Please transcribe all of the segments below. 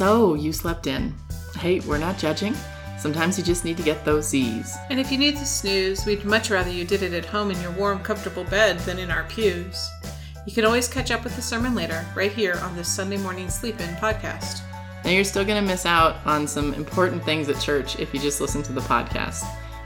So you slept in. Hey, we're not judging. Sometimes you just need to get those Z's. And if you need to snooze, we'd much rather you did it at home in your warm, comfortable bed than in our pews. You can always catch up with the sermon later, right here on this Sunday Morning Sleep In podcast. Now you're still going to miss out on some important things at church if you just listen to the podcast.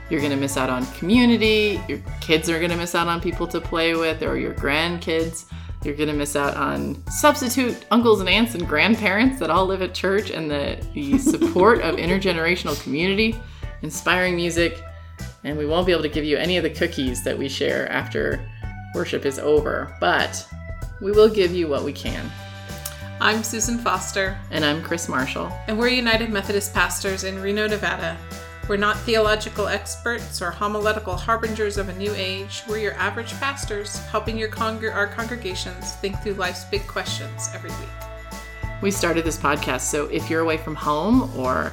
You're going to miss out on community, your kids are going to miss out on people to play with, or your grandkids. You're going to miss out on substitute uncles and aunts and grandparents that all live at church and the, the support of intergenerational community, inspiring music, and we won't be able to give you any of the cookies that we share after worship is over, but we will give you what we can. I'm Susan Foster, And I'm Chris Marshall. and we're United Methodist pastors in Reno, Nevada. We're not theological experts or homiletical harbingers of a new age. We're your average pastors, helping your congr- our congregations think through life's big questions every week. We started this podcast, so if you're away from home or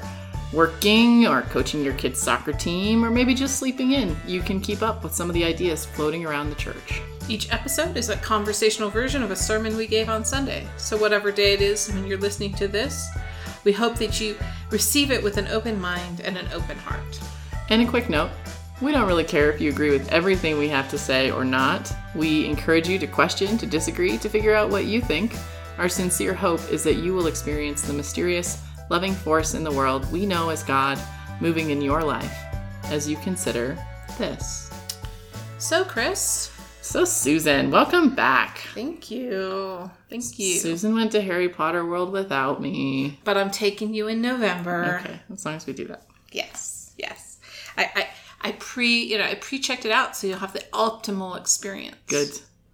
working or coaching your kid's soccer team or maybe just sleeping in, you can keep up with some of the ideas floating around the church. Each episode is a conversational version of a sermon we gave on Sunday. So, whatever day it is when you're listening to this, we hope that you receive it with an open mind and an open heart. And a quick note we don't really care if you agree with everything we have to say or not. We encourage you to question, to disagree, to figure out what you think. Our sincere hope is that you will experience the mysterious, loving force in the world we know as God moving in your life as you consider this. So, Chris, So, Susan, welcome back. thank you. Thank you. Susan went to Harry Potter World without me. But I'm taking you in November. Okay, as long as we do that. Yes, yes. I, I, I pre, you know, I pre-checked it out so you'll have the optimal experience. Good.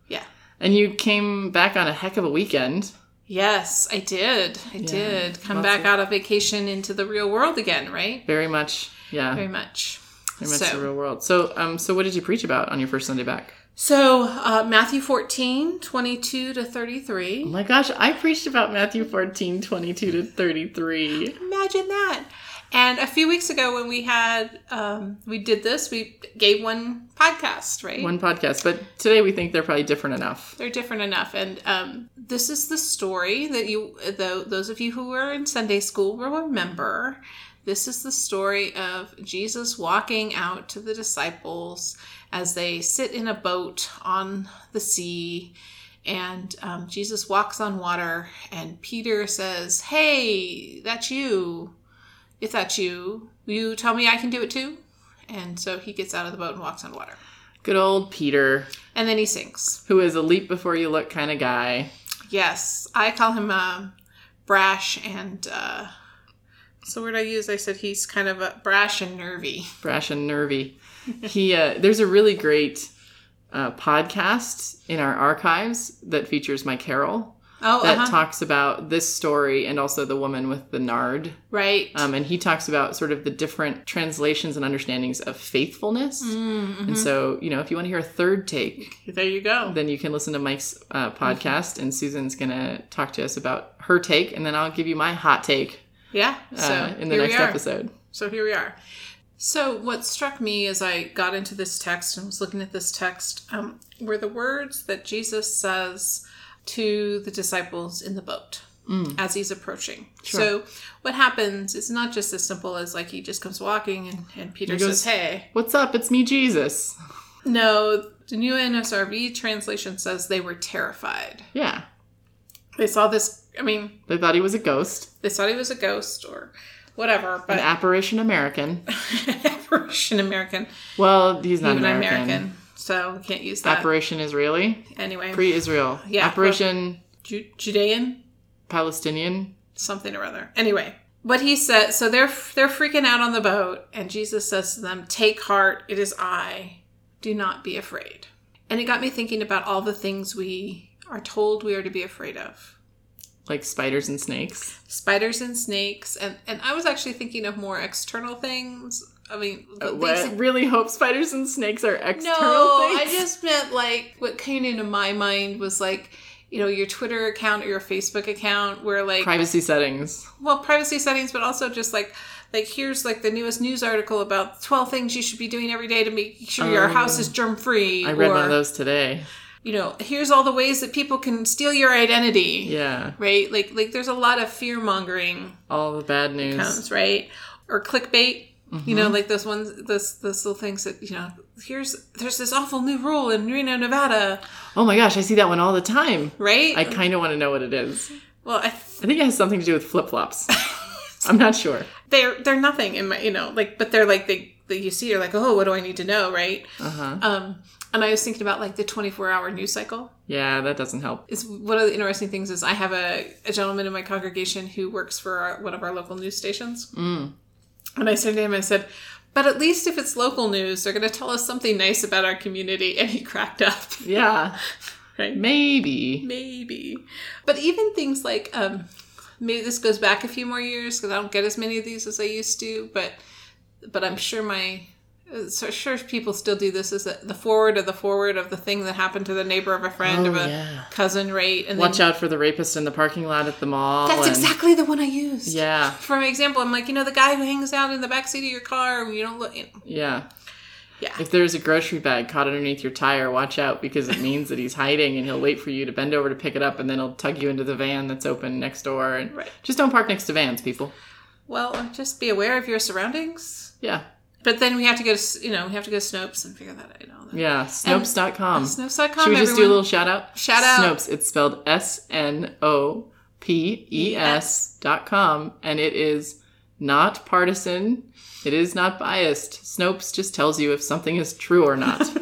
Yeah. And you came back on a heck of a weekend. Yes, I did. I did come back of- out of vacation into the real world again, right? Very much, yeah, Very much. very, much. much so, the real world. So, um, so what did you preach about on your first Sunday back? So, uh, Matthew 14, 22 to Oh 33. my gosh, I preached about Matthew 14, 22 to 33. Imagine that. And a few weeks ago when we had, um, we did this, we gave one podcast, right? One podcast, but today we think they're probably different enough. They're different enough. And um, this is the story that you, though, those of you who were in Sunday school will remember. This is the story of Jesus walking out to the disciples as they sit in a boat on the sea. And um, Jesus walks on water, and Peter says, Hey, that's you. If that's you, will you tell me I can do it too? And so he gets out of the boat and walks on water. Good old Peter, And then he sinks. who is a leap before you look kind of guy. Yes, I call him um, brash and. Uh, so word I use, I said he's kind of a brash and nervy. brash and nervy. he uh, there's a really great uh, podcast in our archives that features Mike Harrell Oh, that uh-huh. talks about this story and also the woman with the nard. right. Um, and he talks about sort of the different translations and understandings of faithfulness. Mm-hmm. And so, you know, if you want to hear a third take, there you go. then you can listen to Mike's uh, podcast, and Susan's going to talk to us about her take, and then I'll give you my hot take yeah. uh, So in the next episode. So here we are. So what struck me as I got into this text and was looking at this text um, were the words that Jesus says to the disciples in the boat as he's approaching. So what happens is not just as simple as like he just comes walking and, and Peter He goes- says, "Hey." What's up? It's me, Jesus. No, the new NSRV translation says they were terrified. Yeah. They saw this. I mean, They thought he was a ghost, they thought he was a ghost or whatever, an but apparition American. apparition American, Well, he's not even American. American. So we can't use that Apparition Israeli, anyway. pre-Israel. Yeah, Apparition Ju- Judean, Palestinian. something or other. Anyway, but he said. So they're they're freaking out on the boat, and Jesus says to them, "Take heart, it is I. Do not be afraid." And it got me thinking about all the things we are told we are to be afraid of. Like spiders and snakes. spiders and snakes and and i was actually thinking of more external things i mean uh, What? things- really hope spiders and snakes are external no things. i just meant like what came into my mind was like you know your twitter account or your facebook account where like privacy settings. well privacy settings but also just like like here's like the newest news article about 12 things you should be doing every day to make sure your Oh. house is germ free I read or, one of those today. You know, here's all the ways that people can steal your identity. Yeah. Right? Like like there's a lot of fear mongering All the bad news. comes, right? Or clickbait. You Mm-hmm. know, like those ones, those those little things that you know. Here's there's this awful new rule in Reno, Nevada, Oh my gosh, I see that one all the time. right? I kind of want to know what it is. well, I, I think it has something to do with flip flops. I'm not sure. they're they're nothing in my you know like, but they're like they that you see, you're like, oh, what do I need to know, right? Uh huh. Um, and I was thinking about like the 24 hour news cycle. Yeah, that doesn't help. It's one of the interesting things is I have a, a gentleman in my congregation who works for our, one of our local news stations. Mm. And I said to him, I said, but at least if it's local news, they're going to tell us something nice about our community. And he cracked up. Yeah, Right. maybe. Maybe. But even things like, um, maybe this goes back a few more years because I don't get as many of these as I used to, but, but I'm sure my, so sure people still do this is the forward of the forward of the thing that happened to the neighbor of a friend Oh, of a yeah. cousin, right? And Watch then, out for the rapist in the parking lot at the mall. That's and- exactly the one I used. Yeah, For my example, I'm like, you know, the guy who hangs out in the back seat of your car, and you don't look. You know, yeah. yeah. If there's a grocery bag caught underneath your tire, watch out because it means that he's hiding and he'll wait for you to bend over to pick it up and then he'll tug you into the van that's open next door. And Right. just don't park next to vans, people. Well, just be aware of your surroundings. Yeah. But then we have to go to, you know, we have to go to Snopes and figure that out. You know, Yeah. Snopes.com. Snopes.com. Should we just do a little shout out? Shout out. Snopes. It's spelled S N O P E S dot com, and it is not partisan. It is not biased. Snopes just tells you if something is true or not.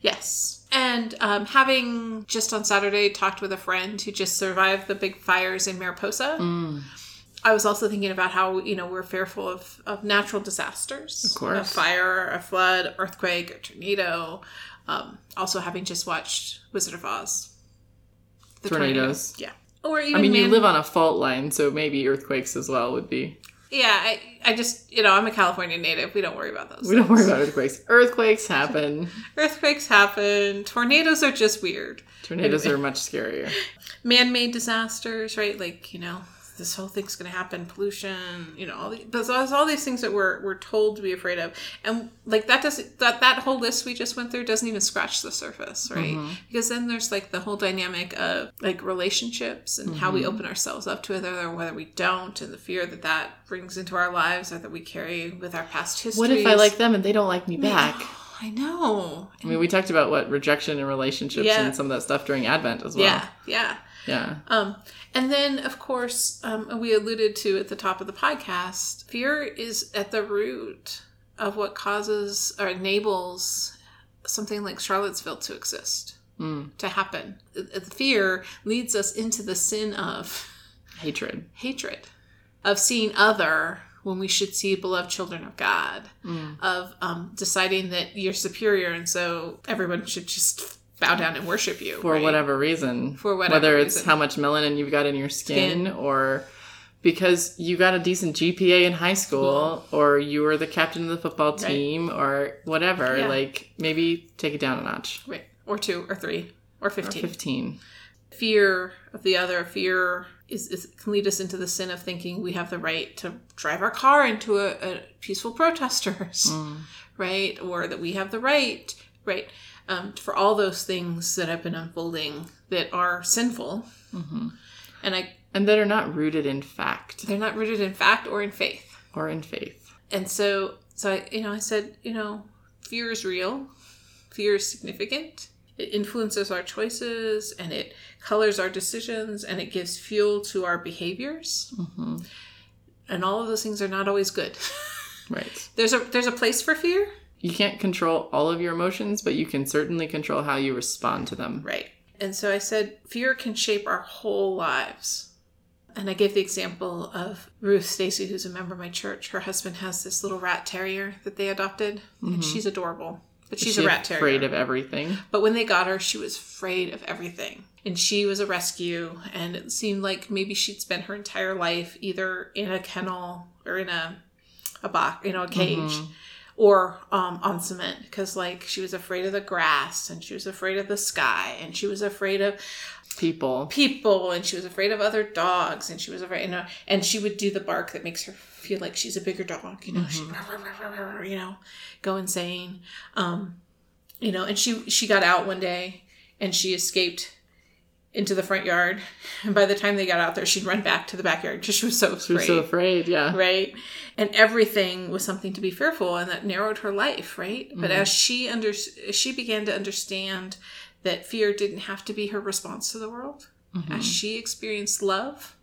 Yes. And um, having just on Saturday talked with a friend who just survived the big fires in Mariposa, Mm. I was also thinking about how, you know, we're fearful of, of natural disasters. Of course. A fire, a flood, earthquake, a tornado. Um, also having just watched Wizard of Oz. The Tornadoes. tornado. Yeah. Or even I mean, you live on a fault line, so maybe earthquakes as well would be. Yeah, I, I just, you know, I'm a California native. We don't worry about those. We don't worry about earthquakes. Earthquakes happen. Earthquakes happen. Tornadoes are just weird. Tornadoes are much scarier. man-made disasters, right? Like you know, this whole thing's going to happen. Pollution, you know, all the, there's all there's all these things that we're we're told to be afraid of, and like that doesn't that that whole list we just went through doesn't even scratch the surface, right? Mm-hmm. Because then there's like the whole dynamic of like relationships and how we mm-hmm. open ourselves up to other, or whether we don't, and the fear that that brings into our lives or that we carry with our past history. What if I like them and they don't like me back? I know. I mean, we talked about what rejection in relationships Yeah. and some of that stuff during Advent as well. Yeah, yeah. Yeah. Um, and then, of course, um, we alluded to at the top of the podcast, fear is at the root of what causes or enables something like Charlottesville to exist, Mm. to happen. The fear leads us into the sin of Hatred. hatred, of seeing other when we should see beloved children of God, Mm. of um, deciding that you're superior and so everyone should just bow down and worship you For right? whatever reason. For whatever Whether it's reason. how much melanin you've got in your skin, Skin. or because you got a decent GPA in high school or you were the captain of the football team or whatever. Yeah. Like maybe take it down a notch. Right. Or two, or three, or Or 15. 15. Fear of the other, fear is, is can lead us into the sin of thinking we have the right to drive our car into a, a peaceful protesters, Mm. right? Or that we have the right, right? Um, for all those things that have been unfolding that are sinful. Mm-hmm. And I And that are not rooted in fact they're not rooted in fact or in faith. or in faith. And so, so I, you know, I said, you know, fear is real. Fear is significant. It influences our choices and it colors our decisions and it gives fuel to our behaviors. hmm And all of those things are not always good. Right. there's a there's a place for fear, You can't control all of your emotions, but you can certainly control how you respond to them. right? And so I said, fear can shape our whole lives. And I gave the example of Ruth Stacy, who's a member of my church. Her husband has this little rat terrier that they adopted, and mm-hmm. she's adorable. But she's she a rat terrier. afraid of everything. But when they got her, she was afraid of everything. And she was a rescue, and it seemed like maybe she'd spent her entire life either in a kennel or in a a box, you know, a cage, mm-hmm. Or um, on cement because like she was afraid of the grass, and she was afraid of the sky, and she was afraid of People. people, and she was afraid of other dogs, and she was afraid, you know, and she would do the bark that makes her feel like she's a bigger dog, you know, she, you know, go insane, um, you know, and she she got out one day and she escaped into the front yard. And by the time they got out there, she'd run back to the backyard because she was so She was afraid. so afraid. Yeah. right? And everything was something to be fearful, and that narrowed her life, right? But Mm-hmm. as she under as she began to understand that fear didn't have to be her response to the world, Mm-hmm. as she experienced love,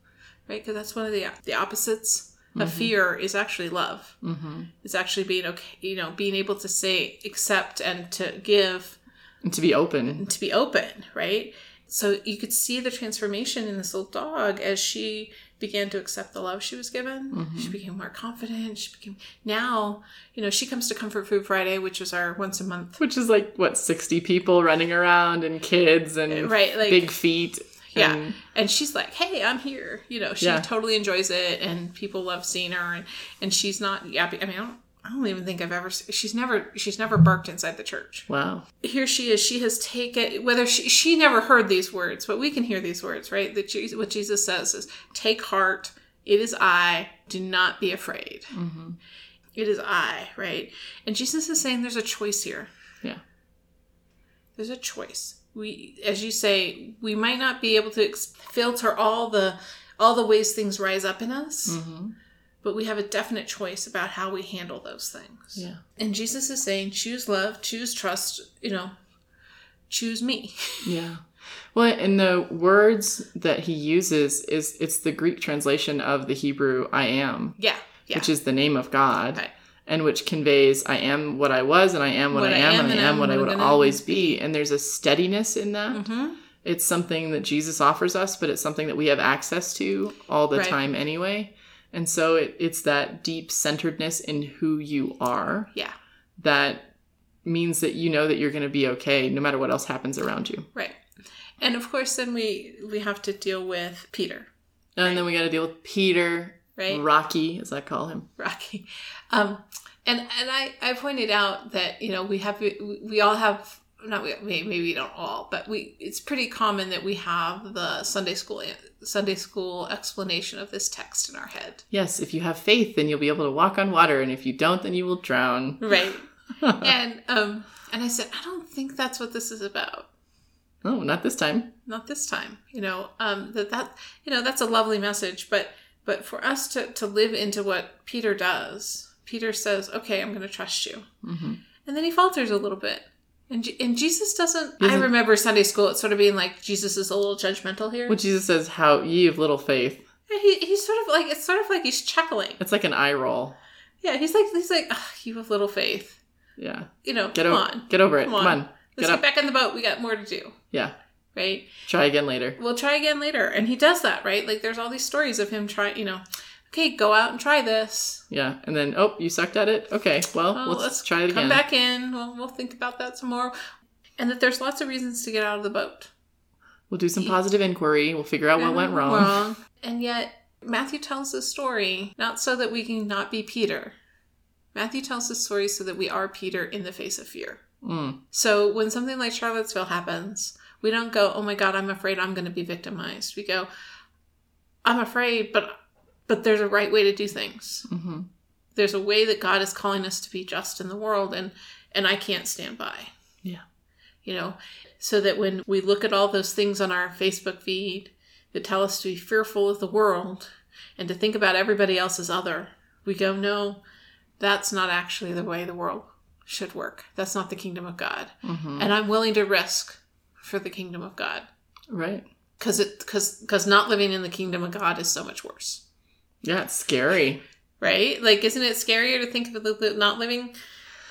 right? Because that's one of the the opposites of Mm-hmm. fear is actually love. Mm-hmm. It's actually being okay, you know, being able to say accept and to give And to be open. and to be open, right? So you could see the transformation in this little dog as she began to accept the love she was given. She mm-hmm. became more confident. She became now, you know, she comes to Comfort Food Friday, which is our once a month. Which is like what sixty people running around and kids and uh, Right, like- big feet. Yeah. and- And she's like, Hey, I'm here. You know, she Yeah. totally enjoys it and people love seeing her and, and she's not yappy. I mean, I don't, I don't even think I've ever, she's never, she's never barked inside the church. wow. here she is she has taken whether she she never heard these words but we can hear these words right that Jesus, what jesus says is take heart it is i do not be afraid It is i right and jesus is saying there's a choice here Yeah. there's a choice we as you say we might not be able to ex- filter all the all the ways things rise up in us Mm-hmm. But we have a definite choice about how we handle those things Yeah. and Jesus is saying, choose love, choose trust, you know, choose me. Yeah. Well, and the words that he uses is it's the Greek translation of the Hebrew I am, Yeah. Yeah. which is the name of God. Okay. And which conveys I am what I was and I am what, I, am, and I am what I would always be. And there's a steadiness in that. Mhm. It's something that Jesus offers us, but it's something that we have access to all the Right. time anyway. And so it, it's that deep centeredness in who you are Yeah. that means that you know that you're going to be okay no matter what else happens around you. Right. And of course, then we we have to deal with Peter, And then we got to deal with Peter, right? Rocky, as I call him. Rocky. Um, and and I I pointed out that you know we have we all have not we maybe, we don't all but we it's pretty common that we have the Sunday school Sunday school explanation of this text in our head. Yes, if you have faith, then you'll be able to walk on water, and if you don't, then you will drown. Right. and um and I said I don't think that's what this is about. Oh, not this time. not this time you know um that that you know that's a lovely message but but for us to to live into what peter does peter says okay i'm going to trust you hmm and then he falters a little bit and, and jesus doesn't i Doesn't- remember sunday school it's sort of being like jesus is a little judgmental here When Jesus says, "How ye of little faith," And he, he's sort of like it's sort of like he's chuckling it's like an eye roll. yeah he's like he's like "Ah, you have little faith Yeah, you know get come over, on get over it. Come Come on. on, let's get get back in the boat we got more to do Yeah, right try again later. we'll try again later. And he does that, right? Like there's all these stories of him trying, you know, okay, go out and try this. Yeah, and then oh, you sucked at it. Okay, well, Oh, let's, let's try it Come again. Come back in. We'll, we'll think about that some more. And that there's lots of reasons to get out of the boat. We'll do some positive inquiry. We'll figure out what went wrong. And yet, Matthew tells this story not so that we can not be Peter. Matthew tells this story so that we are Peter in the face of fear. Mm, So when something like Charlottesville happens, we don't go, "Oh my God, I'm afraid I'm going to be victimized." We go, "I'm afraid, but but there's a right way to do things. hmm There's a way that God is calling us to be just in the world, and and I can't stand by." Yeah. You know, so that when we look at all those things on our Facebook feed that tell us to be fearful of the world and to think about everybody else as other, we go, "No, that's not actually the way the world should work. That's not the kingdom of God." hmm and I'm willing to risk for the kingdom of God Right. because it because because not living in the kingdom of God is so much worse, Yeah, it's scary. right? Like, isn't it scarier to think of not living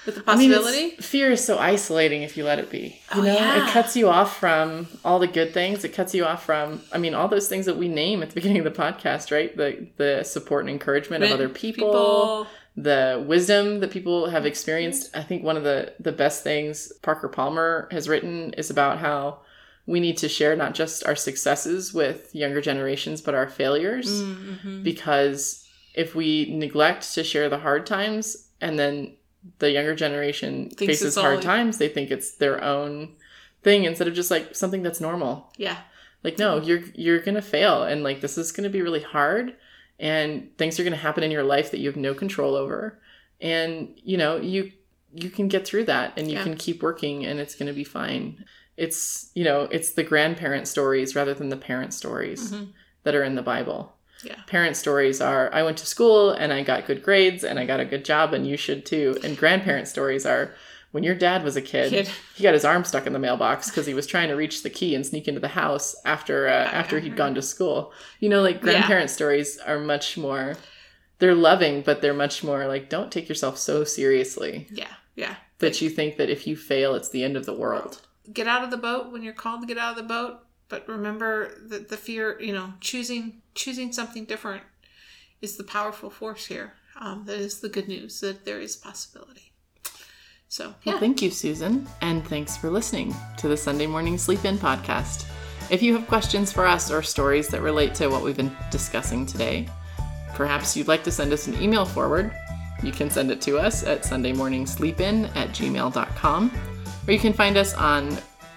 with the I mean, possibility? fear is so isolating if you let it be. You Oh, know, yeah. it cuts you off from all the good things. It cuts you off from, I mean, all those things that we name at the beginning of the podcast, right? The the support and encouragement of other people, the wisdom that people have experienced. I think one of the the best things Parker Palmer has written is about how we need to share not just our successes with younger generations, but our failures. Mm-hmm. because if we neglect to share the hard times and then the younger generation Thinks faces hard times they think it's their own thing instead of just like something that's normal. Yeah, like no you're you're gonna fail and like this is gonna be really hard and things are gonna happen in your life that you have no control over. And you know you you can get through that and you Yeah. can keep working and it's gonna be fine it's you know it's the grandparent stories rather than the parent stories Mhm. that are in the bible Yeah. parent stories are i went to school and i got good grades and i got a good job and you should too and grandparent stories are when your dad was a kid, Kid. he got his arm stuck in the mailbox because he was trying to reach the key and sneak into the house after uh, after he'd gone to school you know like grandparent stories are much more they're loving but they're much more like don't take yourself so seriously Yeah. Yeah. that you think that if you fail it's the end of the world Get out of the boat when you're called to get out of the boat, but remember that the fear, you know, choosing choosing something different is the powerful force here. Um, that is the good news that there is possibility. So Well, thank you, Susan, and thanks for listening to the Sunday Morning Sleep In podcast. If you have questions for us or stories that relate to what we've been discussing today, perhaps you'd like to send us an email forward, you can send it to us at sundaymorningsleepin at gmail.com, or you can find us on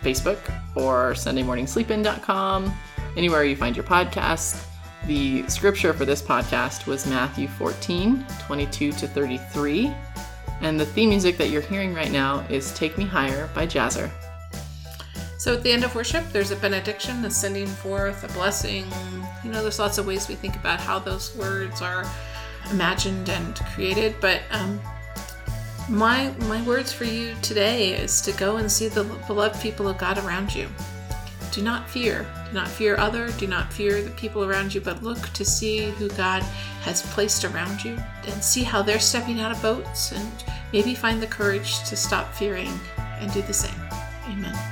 Facebook or sundaymorningsleepin.com, anywhere you find your podcast. The scripture for this podcast was Matthew 14, 22 to 33. And the theme music that you're hearing right now is Take Me Higher by Jazzer. So at the end of worship, there's a benediction, a sending forth, a blessing. You know, there's lots of ways we think about how those words are imagined and created. But um, my my words for you today is to go and see the beloved people of God around you. Do not fear. Do not fear other. Do not fear the people around you, but look to see who God has placed around you and see how they're stepping out of boats and maybe find the courage to stop fearing and do the same. Amen.